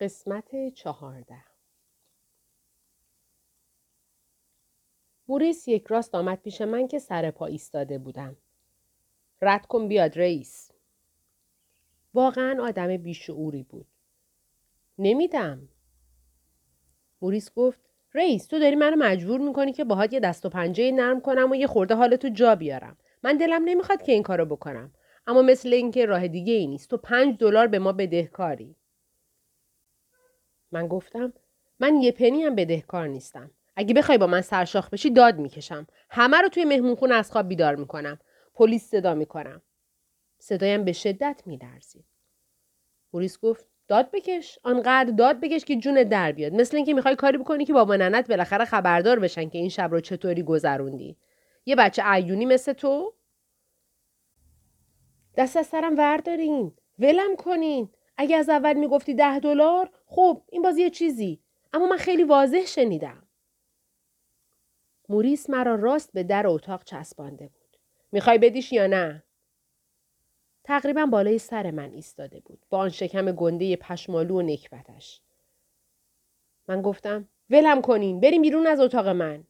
قسمت چهارده موریس یک راست آمد پیش من که سر پا ایستاده بودم. رد کن بیاد رئیس. واقعا آدم بیشعوری بود. نمیدم. موریس گفت رئیس تو داری منو مجبور می‌کنی که باهات یه دست و پنجه نرم کنم و یه خورده حالتو جا بیارم. من دلم نمی‌خواد که این کارو بکنم. اما مثل اینکه راه دیگه ای نیست. تو پنج دلار به ما بدهکاری. من گفتم من یه پنی هم بدهکار نیستم. اگه بخوای با من سرشاخ بشی داد می‌کشم. همه رو توی مهمونخونه از خواب بیدار می‌کنم. پلیس صدا می‌کنم. صدایم به شدت میلرزید. موریس گفت داد بکش آنقدر داد بکش که جون در بیاد مثل اینکه می‌خوای کاری بکنی که بابا ننت بالاخره خبردار بشن که این شب رو چطوری گذروندی یه بچه عیونی مثل تو دست از سرم وردارین ولم کنین اگه از اول می‌گفتی ده دلار خب این بازی یه چیزی. اما من خیلی واضح شنیدم. موریس مرا راست به در اتاق چسبانده بود. می‌خوای بدیش یا نه؟ تقریبا بالای سر من ایستاده بود با آن شکم گنده پشمالو و نکبتش. من گفتم ولم کنین بریم بیرون از اتاق من.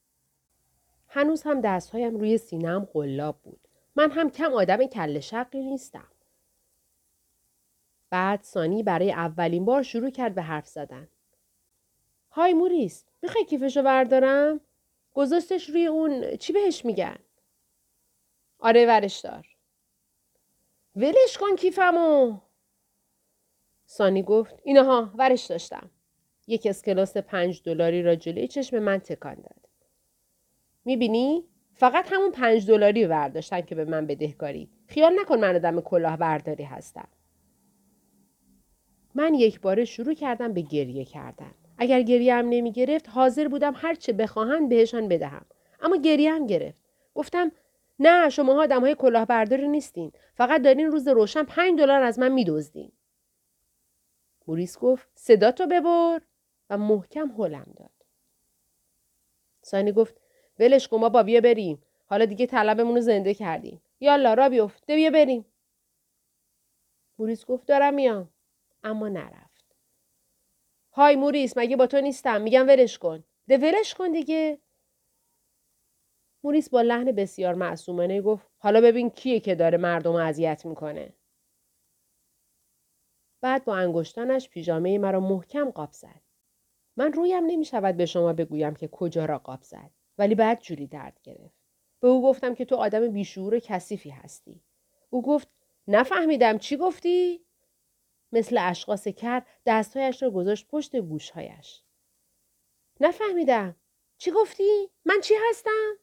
هنوز هم دستهایم روی سینم قلاب بود. من هم کم آدم کل شقی نیستم. بعد سانی برای اولین بار شروع کرد به حرف زدن. های موریس می‌خوای کیفشو بردارم؟ گذاشتش روی اون چی بهش میگن؟ آره ورش دار. ولش کن کیفمو. سانی گفت اینها ورش داشتم. یک اسکلاس پنج دلاری را جلوی چشم من تکان داد. می‌بینی؟ فقط همون پنج دلاری ورداشتن که به من بدهکاری. خیال نکن من آدم کلاه برداری هستم. من یک باره شروع کردم به گریه کردن. اگر گریه هم نمی گرفت حاضر بودم هر چه بخواهند بهشان بدهم. اما گریه هم گرفت. گفتم نه شما آدم های کلاهبرداری نیستین. فقط دارین روز روشن پنج دلار از من میدزدین. موریس گفت صدا تو ببر. و محکم هلم داد. سانی گفت ولش کن با بیا بریم. حالا دیگه طلبمون رو زنده کردیم. یالا را بیفت. بیا بریم. موریس گفت دارم میام. اما نرفت های موریس مگه با تو نیستم میگم ولش کن ده ولش کن دیگه موریس با لحن بسیار معصومانه گفت حالا ببین کیه که داره مردم اذیت می‌کنه. بعد با انگشتانش پیژامه مرا محکم قاب زد. من رویم نمی شود به شما بگویم که کجا را قاب زد. ولی بعد جوری درد گرفت. به او گفتم که تو آدم بیشعور و کثیفی هستی. او گفت نفهمیدم چی گفتی؟ مثل اشخاص کر دستهایش را گذاشت پشت گوشهایش. نفهمیدم. چی گفتی؟ من چی هستم؟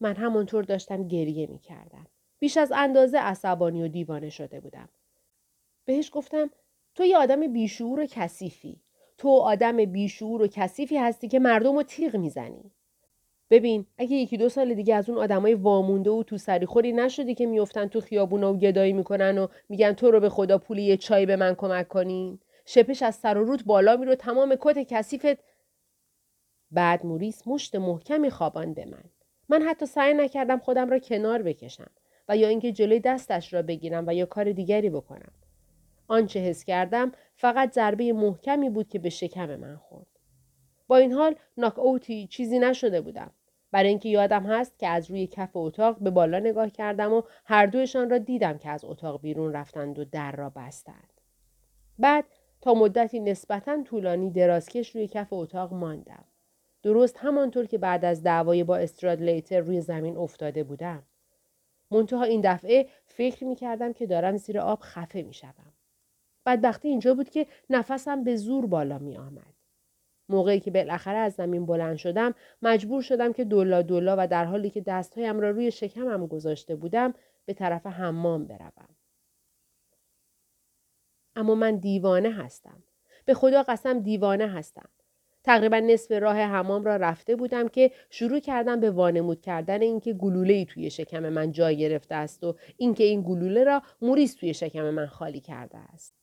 من همونطور داشتم گریه می کردم. بیش از اندازه عصبانی و دیوانه شده بودم. بهش گفتم تو یه آدم بیشعور و کثیفی. تو آدم بیشعور و کثیفی هستی که مردم رو تیغ می‌زنی. ببین اگه یکی دو سال دیگه از اون آدمای وامونده و تو سریخوری نشدی که میفتن تو خیابونا و گدایی می‌کنن و میگن تو رو به خدا پولی یه چای به من کمک کنین شپش از سر و روت بالا میرو تمام کت کثیفت بعد موریس مشت محکمی خوابان به من من حتی سعی نکردم خودم را کنار بکشم و یا اینکه جلوی دستش را بگیرم و یا کار دیگری بکنم. آنچه حس کردم فقط ضربه محکمی بود که به شکم من خورد. با این حال ناک اوتی چیزی نشده بودم. برای اینکه یادم هست که از روی کف اتاق به بالا نگاه کردم و هر دویشان را دیدم که از اتاق بیرون رفتند و در را بستند. بعد تا مدتی نسبتا طولانی درازکش روی کف اتاق ماندم. درست همانطور که بعد از دعوای با استرادلیتر روی زمین افتاده بودم. منتها این دفعه فکر می کردم که دارم زیر آب خفه می شدم. بدبختی اینجا بود که نفسم به زور بالا می آمد. موقعی که بالاخره از زمین بلند شدم مجبور شدم که دولا دولا و در حالی که دستهایم را روی شکمم گذاشته بودم به طرف حمام بروم. اما من دیوانه هستم. به خدا قسم دیوانه هستم. تقریبا نصف راه حمام را رفته بودم که شروع کردم به وانمود کردن اینکه گلوله ای توی شکم من جای گرفته است و اینکه این گلوله را موریس توی شکم من خالی کرده است.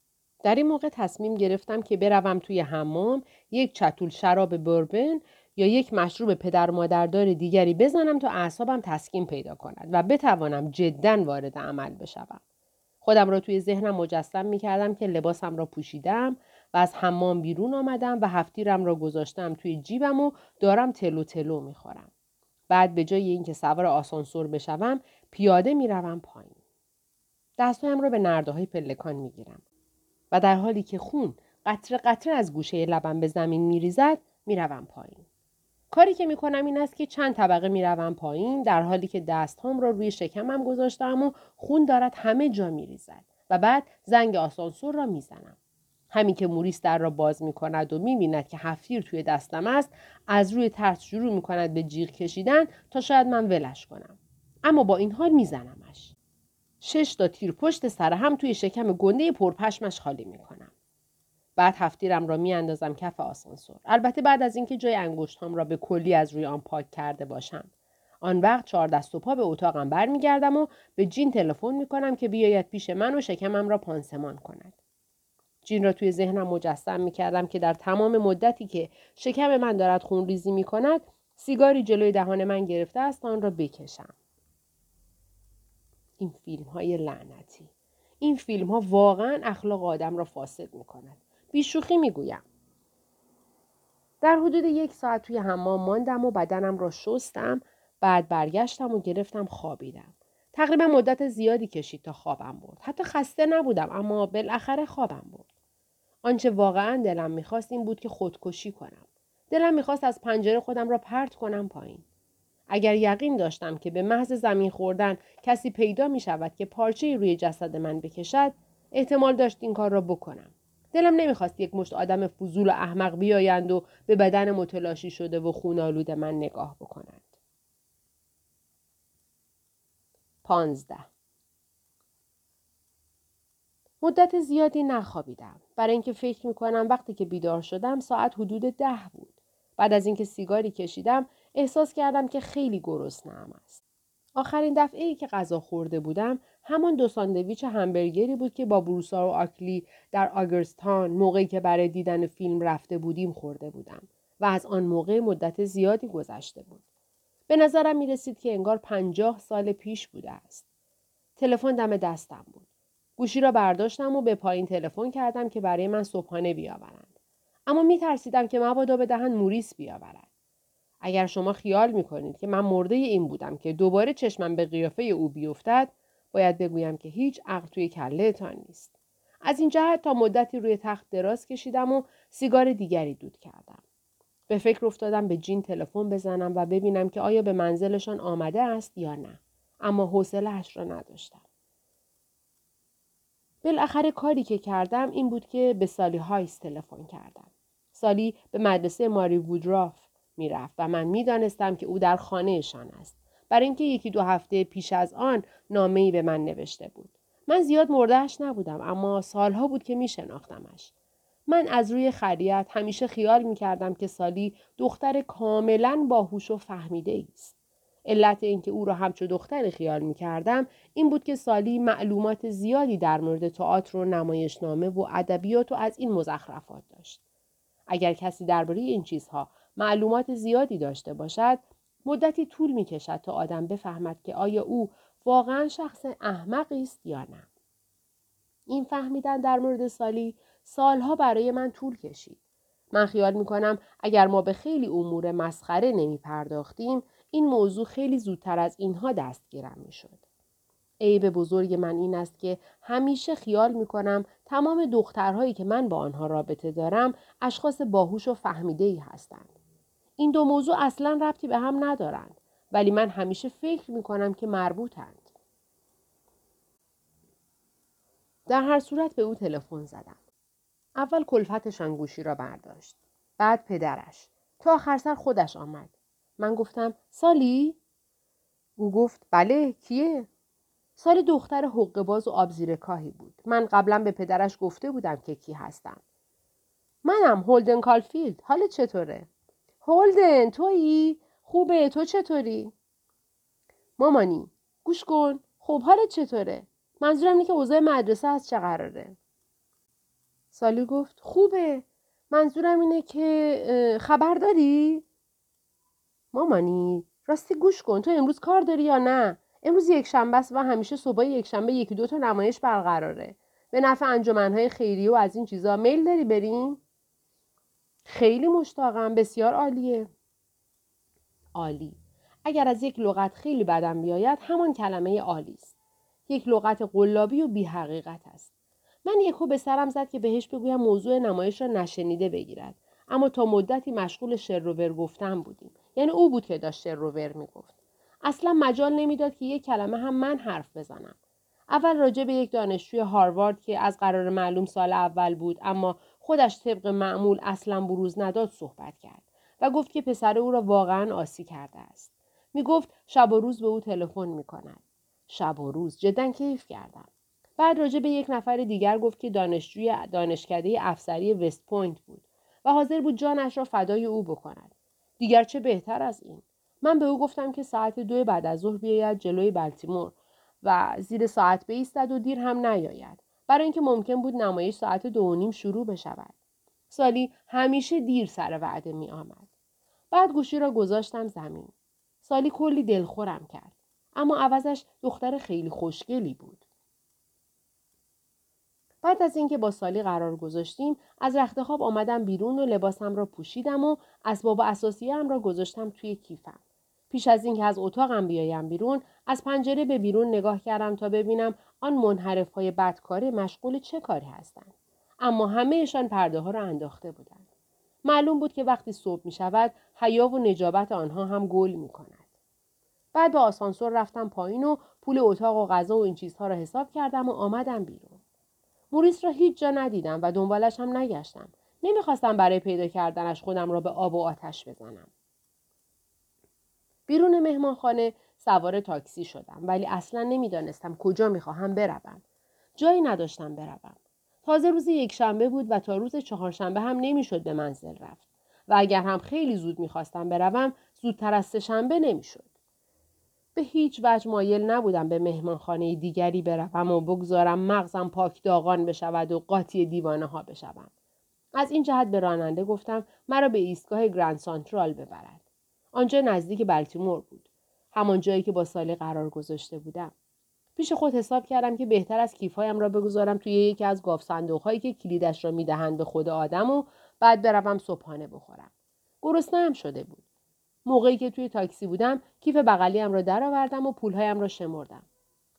در این موقع تصمیم گرفتم که بروم توی حمام یک چتول شراب بربن یا یک مشروب پدر مادردار دیگری بزنم تا اعصابم تسکین پیدا کند و بتوانم جدا وارد عمل بشوم. خودم را توی ذهنم مجسم می کردم که لباسم را پوشیدم و از حمام بیرون آمدم و هفتیرم را گذاشتم توی جیبم و دارم تلو تلو می خورم. بعد به جای اینکه سوار آسانسور بشوم پیاده می روم پایین. دستهایم را به نرده های پلکان می گیرم. و در حالی که خون قطره قطره از گوشه لبم به زمین می ریزد می روم پایین. کاری که می کنم این است که چند طبقه می روم پایین در حالی که دستهام را روی شکمم گذاشتم و خون دارد همه جا می ریزد و بعد زنگ آسانسور را می زنم. همین که موریس در را باز می کند و می بیند که هفتیر توی دستم است از روی ترس شروع می کند به جیغ کشیدن تا شاید من ولش کنم. اما با این حال میزنمش. شش تا تیر پشت سر هم توی شکم گنده پرپشمش خالی می کنم. بعد هفتیرم را میاندازم کف آسانسور البته بعد از اینکه جای انگشتام را به کلی از روی آن پاک کرده باشم آن وقت چهار دست و پا به اتاقم برمیگردم و به جین تلفن می‌کنم که بیاید پیش من و شکمم را پانسمان کند جین را توی ذهنم مجسم می‌کردم که در تمام مدتی که شکم من دارد خون ریزی می کند سیگاری جلوی دهان من گرفته است آن را بکشم. این فیلم های لعنتی. این فیلم ها واقعا اخلاق آدم را فاسد می کند. بیشوخی می گویم. در حدود یک ساعت توی حمام ماندم و بدنم را شستم بعد برگشتم و گرفتم خوابیدم. تقریبا مدت زیادی کشید تا خوابم برد. حتی خسته نبودم اما بالاخره خوابم برد. آنچه واقعا دلم می‌خواست این بود که خودکشی کنم. دلم می‌خواست از پنجره خودم را پرت کنم پایین. اگر یقین داشتم که به محض زمین خوردن کسی پیدا می شود که پارچه روی جسد من بکشد احتمال داشت این کار را بکنم. دلم نمی‌خواست یک مشت آدم فضول و احمق بیایند و به بدن متلاشی شده و خونالود من نگاه بکنند. پانزده مدت زیادی نخوابیدم برای اینکه فکر می‌کنم وقتی که بیدار شدم ساعت حدود ده بود بعد از اینکه سیگاری کشیدم احساس کردم که خیلی گرسنه‌ام است آخرین دفعه ای که غذا خورده بودم همان دو ساندویچ همبرگری بود که با بروسا و آکلی در آگرستان موقعی که برای دیدن فیلم رفته بودیم خورده بودم و از آن موقع مدت زیادی گذشته بود. به نظرم می رسید که انگار پنجاه سال پیش بوده است. تلفن دم دستم بود. گوشی را برداشتم و به پایین تلفن کردم که برای من صبحانه بیاورند. اما می ترسیدم که مبادا به دهن موریس بیاورد. اگر شما خیال می کنید که من مرده این بودم که دوباره چشمم به قیافه او بیفتد باید بگویم که هیچ عقل توی کله تان نیست. از این جهت تا مدتی روی تخت دراز کشیدم و سیگار دیگری دود کردم. به فکر افتادم به جین تلفن بزنم و ببینم که آیا به منزلشان آمده است یا نه. اما حوصلهاش را نداشتم. بالاخره کاری که کردم این بود که به سالی هایس تلفن کردم. سالی به مدرسه ماری وودراف می‌رفت و من می‌دانستم که او در خانهشان است. برای اینکه یکی دو هفته پیش از آن نامه ای به من نوشته بود. من زیاد مردهش نبودم اما سالها بود که می شناختمش. من از روی خریت همیشه خیال می کردم که سالی دختر کاملا باهوش و فهمیده است. علت اینکه او را همچو دختر خیال می کردم این بود که سالی معلومات زیادی در مورد تئاتر و نمایشنامه و ادبیات و از این مزخرفات داشت. اگر کسی درباره این چیزها معلومات زیادی داشته باشد مدتی طول می کشد تا آدم بفهمد که آیا او واقعا شخص احمقی است یا نه. این فهمیدن در مورد سالی سالها برای من طول کشید. من خیال می کنم اگر ما به خیلی امور مسخره نمی پرداختیم این موضوع خیلی زودتر از اینها دستگیرم می شد. عیب بزرگ من این است که همیشه خیال می کنم تمام دخترهایی که من با آنها رابطه دارم اشخاص باهوش و فهمیده ای هستند. این دو موضوع اصلا ربطی به هم ندارند ولی من همیشه فکر می کنم که مربوطند. در هر صورت به او تلفن زدم. اول کلفتشان گوشی را برداشت. بعد پدرش. تا آخر سر خودش آمد. من گفتم سالی؟ او گفت بله کیه؟ سال دختر حقه باز و آبزیر کاهی بود. من قبلا به پدرش گفته بودم که کی هستم. منم هولدن کالفیلد. حال چطوره؟ هولدن تویی؟ خوبه تو چطوری؟ مامانی گوش کن خب حالت چطوره؟ منظورم اینه که اوضاع مدرسه از چه قراره؟ سالی گفت خوبه منظورم اینه که خبر داری؟ مامانی راستی گوش کن تو امروز کار داری یا نه؟ امروز یک شنبه است و همیشه صبح یک شنبه یکی دو تا نمایش برقراره به نفع انجمنهای خیریه و از این چیزا میل داری بریم خیلی مشتاقم. بسیار عالیه. عالی. اگر از یک لغت خیلی بدم بیاید همان کلمه عالی است. یک لغت قلابی و بی حقیقت است. من یکو به سرم زد که بهش بگویم موضوع نمایش را نشنیده بگیرد. اما تا مدتی مشغول شروور گفتن بودیم. یعنی او بود که داشت شروور می‌گفت. اصلا مجال نمی‌داد که یک کلمه هم من حرف بزنم. اول راجع به یک دانشجوی هاروارد که از قرار معلوم سال اول بود اما خودش طبق معمول اصلا بروز نداد صحبت کرد و گفت که پسر او را واقعا عاصی کرده است می گفت شب و روز به او تلفن می کند. شب و روز جدا کیف کردم. بعد راجع به یک نفر دیگر گفت که دانشجوی دانشکده افسری وست پوینت بود و حاضر بود جانش را فدای او بکند. دیگر چه بهتر از این؟ من به او گفتم که ساعت دو بعد از ظهر بیاید جلوی بلتیمور و زیر ساعت بایستد و دیر هم نیاید برای اینکه ممکن بود نمایش ساعت دو و نیم شروع بشود سالی همیشه دیر سر وعده می آمد. بعد گوشی را گذاشتم زمین. سالی کلی دلخورم کرد. اما عوضش دختر خیلی خوشگلی بود. بعد از اینکه با سالی قرار گذاشتیم از رخت خواب آمدم بیرون و لباسم را پوشیدم و اسباب اساسیه هم را گذاشتم توی کیفم. پیش از اینکه از اتاقم بیایم بیرون از پنجره به بیرون نگاه کردم تا ببینم آن منحرف های بدکاره مشغول چه کاری هستند. اما همهشان پرده ها را انداخته بودند. معلوم بود که وقتی صبح می شود حیا و نجابت آنها هم گل می کند. بعد به آسانسور رفتم پایین و پول اتاق و غذا و این چیزها را حساب کردم و آمدم بیرون. موریس را هیچ جا ندیدم و دنبالش هم نگشتم. نمی‌خواستم برای پیدا کردنش خودم را به آب و آتش بزنم. بیرون مهمانخانه سوار تاکسی شدم ولی اصلا نمی‌دانستم کجا می‌خواهم بروم. جایی نداشتم بروم. تازه روز یکشنبه بود و تا روز چهارشنبه هم نمی‌شد به منزل رفت و اگر هم خیلی زود می‌خواستم بروم زودتر از سهشنبه نمی‌شد به هیچ وجه مایل نبودم به مهمانخانه دیگری بروم و بگذارم مغزم پاک داغان بشود و قاطی دیوانه ها بشوم از این جهت به راننده گفتم مرا به ایستگاه گرند سانترال ببرد آنجا نزدیک بلتیمور بود همان جایی که با سالی قرار گذاشته بودم پیش خود حساب کردم که بهتر از کیفهایم را بگذارم توی یکی از گاف صندوق که کلیدش را می‌دهند به خود آدم و بعد بروم صبحانه بخورم. گرسنه هم شده بود. موقعی که توی تاکسی بودم کیف بغلیم را درآوردم و پولهایم را شمردم.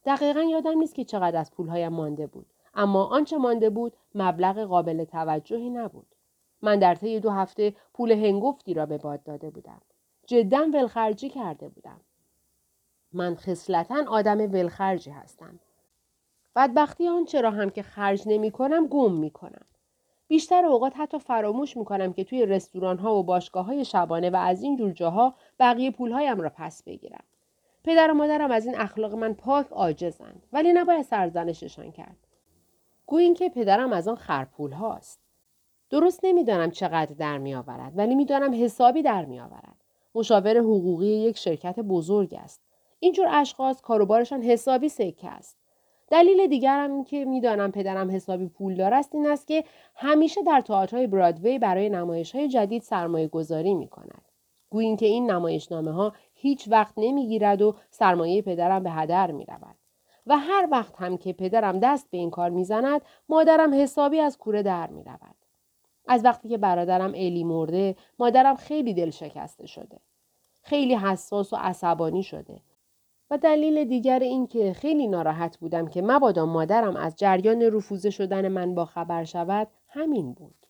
دقیقا یادم نیست که چقدر از پولهایم مانده بود. اما آنچه مانده بود مبلغ قابل توجهی نبود. من در طی دو هفته پول هنگفتی را به باد داده بودم. جدا ولخرجی کرده بودم. من خصلتا آدم ولخرجی هستم. بدبختی آنچه را هم که خرج نمی کنم گم می کنم. بیشتر اوقات حتی فراموش می کنم که توی رستوران ها و باشگاه های شبانه و از این جور جاها بقیه پولهایم را پس بگیرم. پدر و مادرم از این اخلاق من پاک عاجزند ولی نباید سرزنششان کرد. گویین که پدرم از آن خرپول هاست. درست نمی‌دانم چقدر در می آورد ولی می‌دانم حسابی در می آورد. مشاور حقوقی یک شرکت بزرگ است. اینجور اشخاص کاروبارشان حسابی سکه است. دلیل دیگرم این که می‌دانم پدرم حسابی پولدار است این است که همیشه در تئاترهای برادوی برای نمایش های جدید سرمایه گذاری می کند. گویین که این نمایشنامه ها هیچ وقت نمی‌گیرد و سرمایه پدرم به هدر می رود. و هر وقت هم که پدرم دست به این کار می‌زند مادرم حسابی از کوره در می رود. از وقتی که برادرم الی مرده مادرم خیلی دل شکسته شده. خیلی حساس و عصبانی شده و دلیل دیگر این که خیلی ناراحت بودم که مبادا مادرم از جریان رفوزه شدن من با خبر شود همین بود.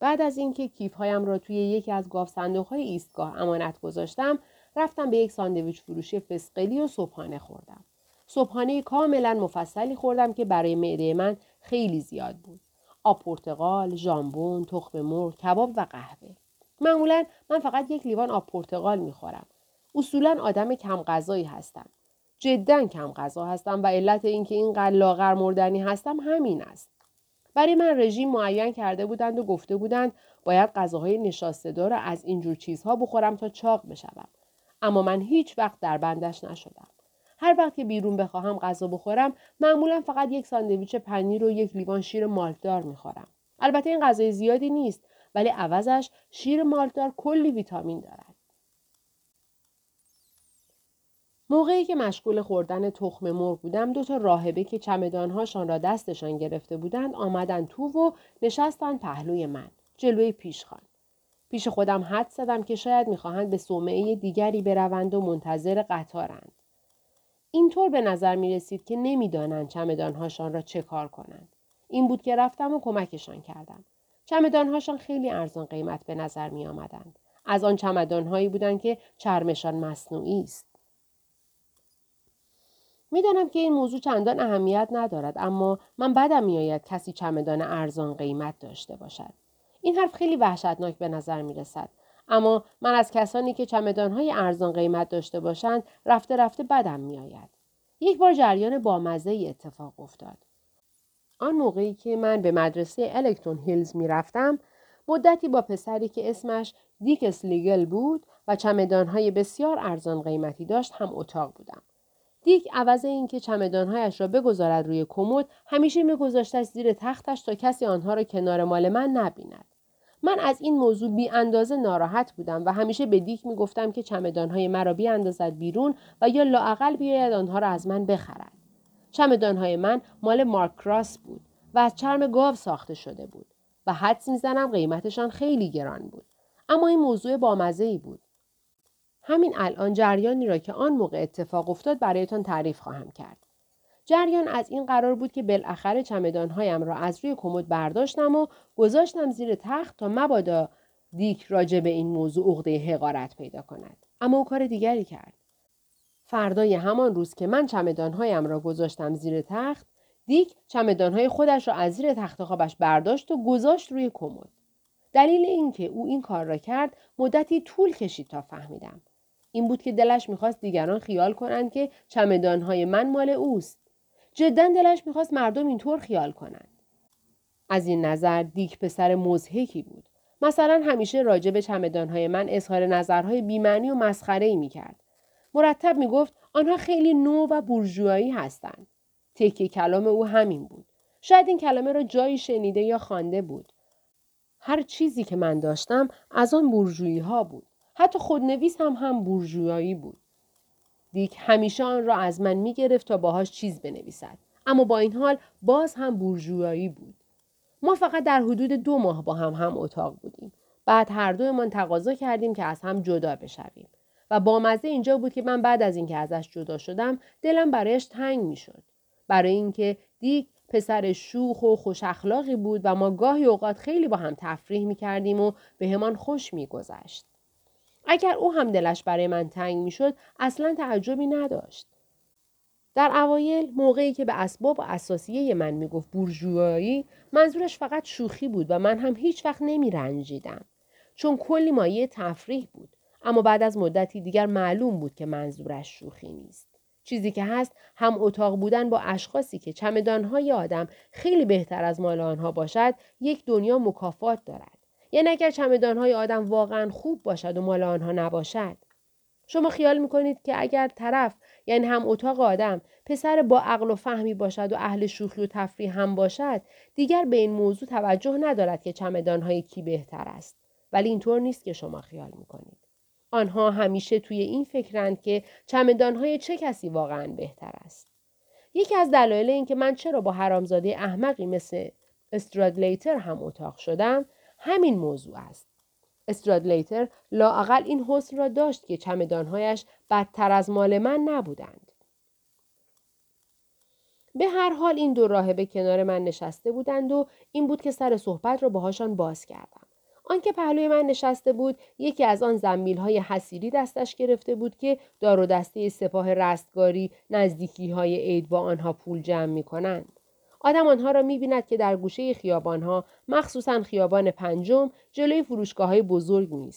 بعد از اینکه کیفهایم را توی یکی از گاف های ایستگاه امانت گذاشتم رفتم به یک ساندویچ فروشی فسقلی و صبحانه خوردم. صبحانه کاملا مفصلی خوردم که برای معده من خیلی زیاد بود. آب پرتقال، ژامبون، تخم مرغ، کباب و قهوه. معمولا من فقط یک لیوان آب پرتقال می‌خورم اصولا آدم کم غذایی هستم. جدا کم غذا هستم و علت اینکه این لاغر مردنی هستم همین است. برای من رژیم معین کرده بودند و گفته بودند باید غذاهای نشاسته دار از اینجور چیزها بخورم تا چاق بشوم. اما من هیچ وقت در بندش نشدم. هر وقت که بیرون بخواهم غذا بخورم معمولا فقط یک ساندویچ پنیر و یک لیوان شیر مالتدار می‌خورم. البته این غذای زیادی نیست ولی عوضش شیر مالتدار کلی ویتامین دارد. موقعی که مشغول خوردن تخم مرغ بودم دو تا راهبه که چمدانهاشان را دستشان گرفته بودند آمدن تو و نشستند پهلوی من جلوی پیشخان پیش خودم حد زدم که شاید می‌خواهند به صومعه دیگری بروند و منتظر قطارند اینطور به نظر می رسید که نمی‌دانند چمدانهاشان را چه کار کنند این بود که رفتم و کمکشان کردم چمدانهاشان خیلی ارزان قیمت به نظر می آمدند. از آن چمدانهایی بودند که چرمشان مصنوعی است می‌دانم که این موضوع چندان اهمیت ندارد اما من بدم میآید کسی چمدان ارزان قیمت داشته باشد این حرف خیلی وحشتناک به نظر می رسد. اما من از کسانی که چمدانهای ارزان قیمت داشته باشند رفته رفته بدم می آید. یک بار جریان بامزه ای اتفاق افتاد. آن موقعی که من به مدرسه الکترون هیلز می رفتم مدتی با پسری که اسمش دیکس لیگل بود و چمدانهای بسیار ارزان قیمتی داشت هم اتاق بودم. دیک عوض اینکه چمدانهایش را بگذارد روی کمد همیشه میگذاشتش زیر تختش تا کسی آنها را کنار مال من نبیند من از این موضوع بی اندازه ناراحت بودم و همیشه به دیک می گفتم که چمدانهای مرا بی اندازد بیرون و یا لاعقل بیاید آنها را از من بخرد. چمدانهای من مال مارک کراس بود و از چرم گاو ساخته شده بود و حدس می‌زنم قیمتشان خیلی گران بود. اما این موضوع بامزه ای بود. همین الان جریانی را که آن موقع اتفاق افتاد برایتان تعریف خواهم کرد. جریان از این قرار بود که بالاخره چمدانهایم را از روی کمد برداشتم و گذاشتم زیر تخت تا مبادا دیک راجع به این موضوع عقده حقارت پیدا کند. اما او کار دیگری کرد. فردای همان روز که من چمدانهایم را گذاشتم زیر تخت دیک چمدانهای خودش را از زیر تخت خوابش برداشت و گذاشت روی کمد. دلیل اینکه او این کار را کرد مدتی طول کشید تا فهمیدم. این بود که دلش می‌خواست دیگران خیال کنند که چمدانهای من مال اوست. جدا دلش می‌خواست مردم اینطور خیال کنند. از این نظر دیک پسر مزهکی بود. مثلا همیشه راجع به چمدانهای من اظهار نظرهای بیمعنی و مسخره ای می‌کرد. مرتب می‌گفت آنها خیلی نو و بورژوایی هستند. تکیه کلام او همین بود. شاید این کلمه را جایی شنیده یا خوانده بود. هر چیزی که من داشتم از آن بورژویی ها بود. حتی خودنویس هم هم بورژوایی بود. دیک همیشه آن را از من می گرفت تا باهاش چیز بنویسد. اما با این حال باز هم بورژوایی بود. ما فقط در حدود دو ماه با هم هم اتاق بودیم. بعد هر دومان تقاضا کردیم که از هم جدا بشویم. و با مزه اینجا بود که من بعد از اینکه ازش جدا شدم دلم برایش تنگ می‌شد. برای اینکه دیک پسر شوخ و خوش اخلاقی بود و ما گاهی اوقات خیلی با هم تفریح می کردیم و به همان خوش می گذشت. اگر او هم دلش برای من تنگ می‌شد اصلا تعجبی نداشت. در اوایل موقعی که به اسباب و اساسیه من می‌گفت بورژوایی منظورش فقط شوخی بود و من هم هیچ وقت نمی رنجیدم. چون کلی مایه تفریح بود اما بعد از مدتی دیگر معلوم بود که منظورش شوخی نیست. چیزی که هست هم اتاق بودن با اشخاصی که چمدانهای آدم خیلی بهتر از مال آنها باشد یک دنیا مکافات دارد. یعنی اگر چمدانهای آدم واقعا خوب باشد و مال آنها نباشد. شما خیال می‌کنید که اگر طرف یعنی هم اتاق آدم پسر با عقل و فهمی باشد و اهل شوخی و تفریح هم باشد دیگر به این موضوع توجه ندارد که چمدانهای کی بهتر است. ولی اینطور نیست که شما خیال می‌کنید. آنها همیشه توی این فکرند که چمدانهای چه کسی واقعا بهتر است. یکی از دلایل اینکه من چرا با حرامزاده احمقی مثل استرادلیتر هم اتاق شدم همین موضوع است. استرادلیتر لااقل این حسن را داشت که چمدانهایش بدتر از مال من نبودند. به هر حال این دو راهبه کنار من نشسته بودند و این بود که سر صحبت را باهاشان باز کردم. آنکه پهلوی من نشسته بود یکی از آن زنبیل های حسیری دستش گرفته بود که دار و دسته سپاه رستگاری نزدیکی های عید با آنها پول جمع می کنند. آدم آنها را می بیند که در گوشه خیابانها مخصوصا خیابان پنجم جلوی فروشگاه های بزرگ می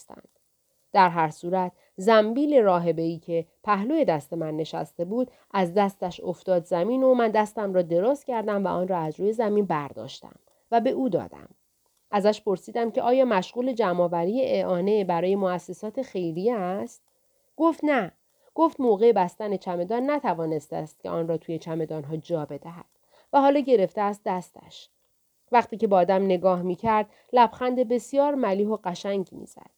در هر صورت زنبیل راهبه ای که پهلوی دست من نشسته بود از دستش افتاد زمین و من دستم را دراز کردم و آن را از روی زمین برداشتم و به او دادم. ازش پرسیدم که آیا مشغول جمعآوری اعانه برای مؤسسات خیریه است؟ گفت نه. گفت موقع بستن چمدان نتوانسته است که آن را توی چمدانها جا بدهد. و حالا گرفته از دستش. وقتی که با آدم نگاه می کرد لبخند بسیار ملیح و قشنگی می زد.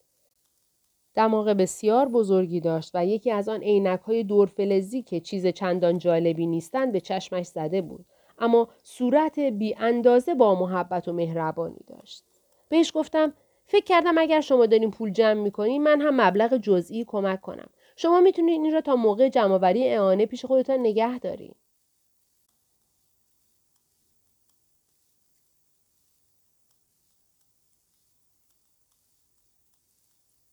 دماغ بسیار بزرگی داشت و یکی از آن عینک های دورفلزی که چیز چندان جالبی نیستند به چشمش زده بود. اما صورت بی اندازه با محبت و مهربانی داشت. بهش گفتم فکر کردم اگر شما دارین پول جمع می‌کنین من هم مبلغ جزئی کمک کنم. شما می‌تونید این را تا موقع جمعآوری اعانه پیش خودتان نگه دارین.